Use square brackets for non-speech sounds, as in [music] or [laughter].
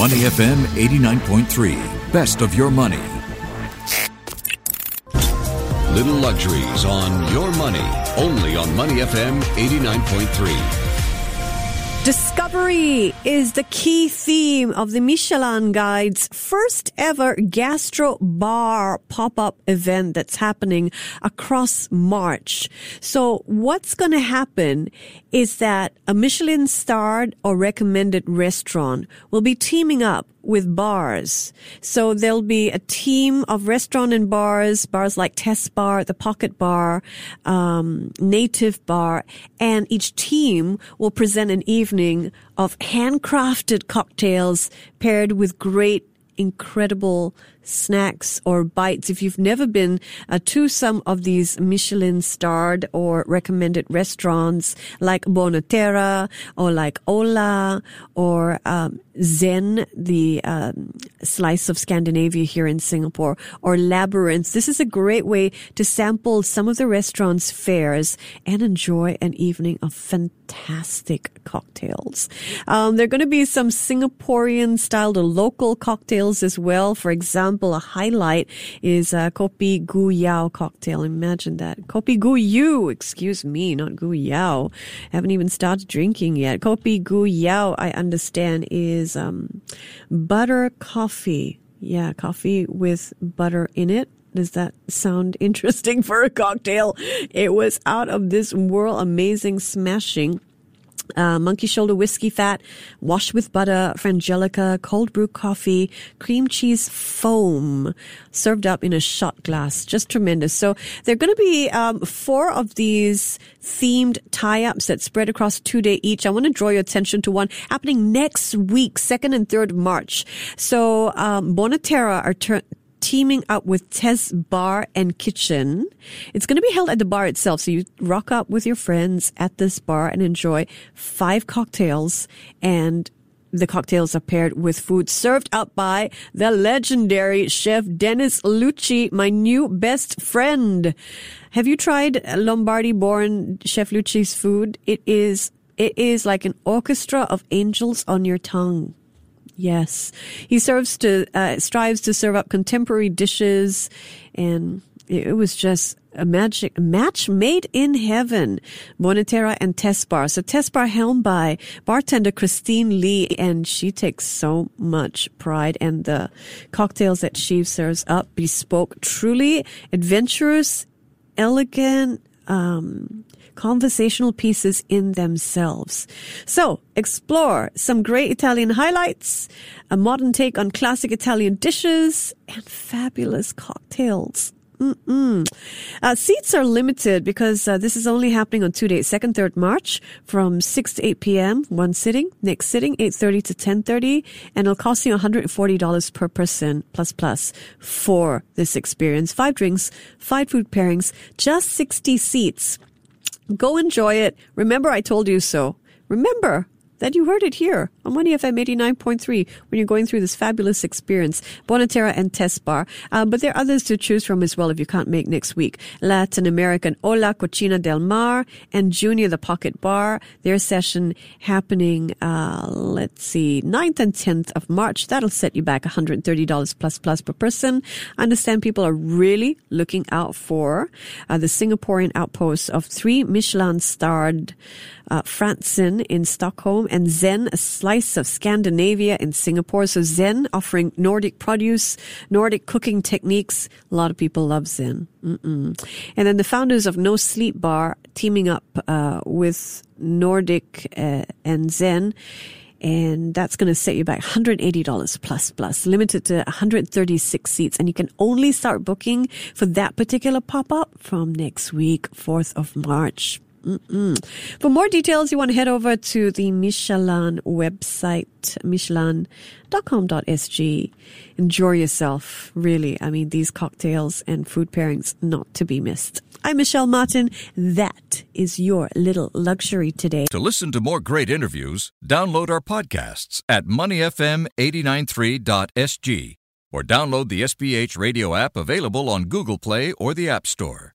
Money FM 89.3. Best of your money. Little luxuries on your money. Only on Money FM 89.3. Discovery is the key theme of the Michelin Guide's first ever gastro bar pop-up event that's happening across March. So what's going to happen is that a Michelin starred or recommended restaurant will be teaming up with bars. So there'll be a team of restaurant and bars, bars like Tess Bar, the Pocket Bar, um, Native Bar, and each team will present an evening of handcrafted cocktails paired with great incredible snacks or bites. If you've never been uh, to some of these Michelin starred or recommended restaurants like Buona Terra or like Ola or um, Zen, the um, slice of Scandinavia here in Singapore, or Labyrinth, this is a great way to sample some of the restaurant's fares and enjoy an evening of fantastic cocktails. Um, there are going to be some Singaporean styled or local cocktails as well. For example, a highlight is a Kopi Gu Yao cocktail. Imagine that. Kopi Gu Yu, excuse me, not Gu Yao. I haven't even started drinking yet. Kopi Gu Yao, I understand, is um, butter coffee. Yeah, coffee with butter in it. Does that sound [laughs] interesting for a cocktail? It was out of this world amazing smashing uh, monkey shoulder whiskey fat, washed with butter, Frangelico, cold brew coffee, cream cheese foam, served up in a shot glass. Just tremendous. So there are going to be um, four of these themed tie-ups that spread across two day each. I want to draw your attention to one happening next week, second and third March. So um, Buona Terra are tur- teaming up with Tess Bar and Kitchen. It's going to be held at the bar itself. So you rock up with your friends at this bar and enjoy five cocktails and the cocktails are paired with food served up by the legendary chef Denis Lucchi, my new best friend. Have you tried Lombardy born Chef Lucchi's food? It is, it is like an orchestra of angels on your tongue. Yes, he serves to uh, strives to serve up contemporary dishes, and it was just a magic match made in heaven. Buona Terra and Tess Bar. So Tess Bar helmed by bartender Christine Lee, and she takes so much pride. And the cocktails that she serves up bespoke, truly adventurous, elegant. Um, conversational pieces in themselves. So explore some great Italian highlights, a modern take on classic Italian dishes, and fabulous cocktails. Mm-mm. Uh, seats are limited because uh, this is only happening on two days, second, third March, from six to eight p.m. One sitting, next sitting eight thirty to ten thirty, and it'll cost you one hundred and forty dollars per person plus plus for this experience. Five drinks, five food pairings, just sixty seats. Go enjoy it. Remember, I told you so. Remember that you heard it here on Money FM 89.3 when you're going through this fabulous experience. Buona Terra and Tess Bar. Uh, but there are others to choose from as well if you can't make next week. Latin American Ola Cocina del Mar and Junior the Pocket Bar. Their session happening, uh, let's see, 9th and 10th of March. That'll set you back $130 plus plus per person. I understand people are really looking out for uh, the Singaporean outpost of three Michelin starred uh, Frantzen in Stockholm and Zen, a slice of Scandinavia in Singapore. So Zen offering Nordic produce, Nordic cooking techniques. A lot of people love Zen. Mm-mm. And then the founders of No Sleep Bar teaming up uh, with Nordic uh, and Zen and that's going to set you back $180 plus plus, limited to 136 seats. And you can only start booking for that particular pop up from next week, 4th of March. Mm-mm. For more details, you want to head over to the Michelin website, michelin.com.sg. Enjoy yourself, really. I mean, these cocktails and food pairings not to be missed. I'm Michelle Martin. That is your little luxury today. To listen to more great interviews, download our podcasts at moneyfm893.sg or download the SPH radio app available on Google Play or the App Store.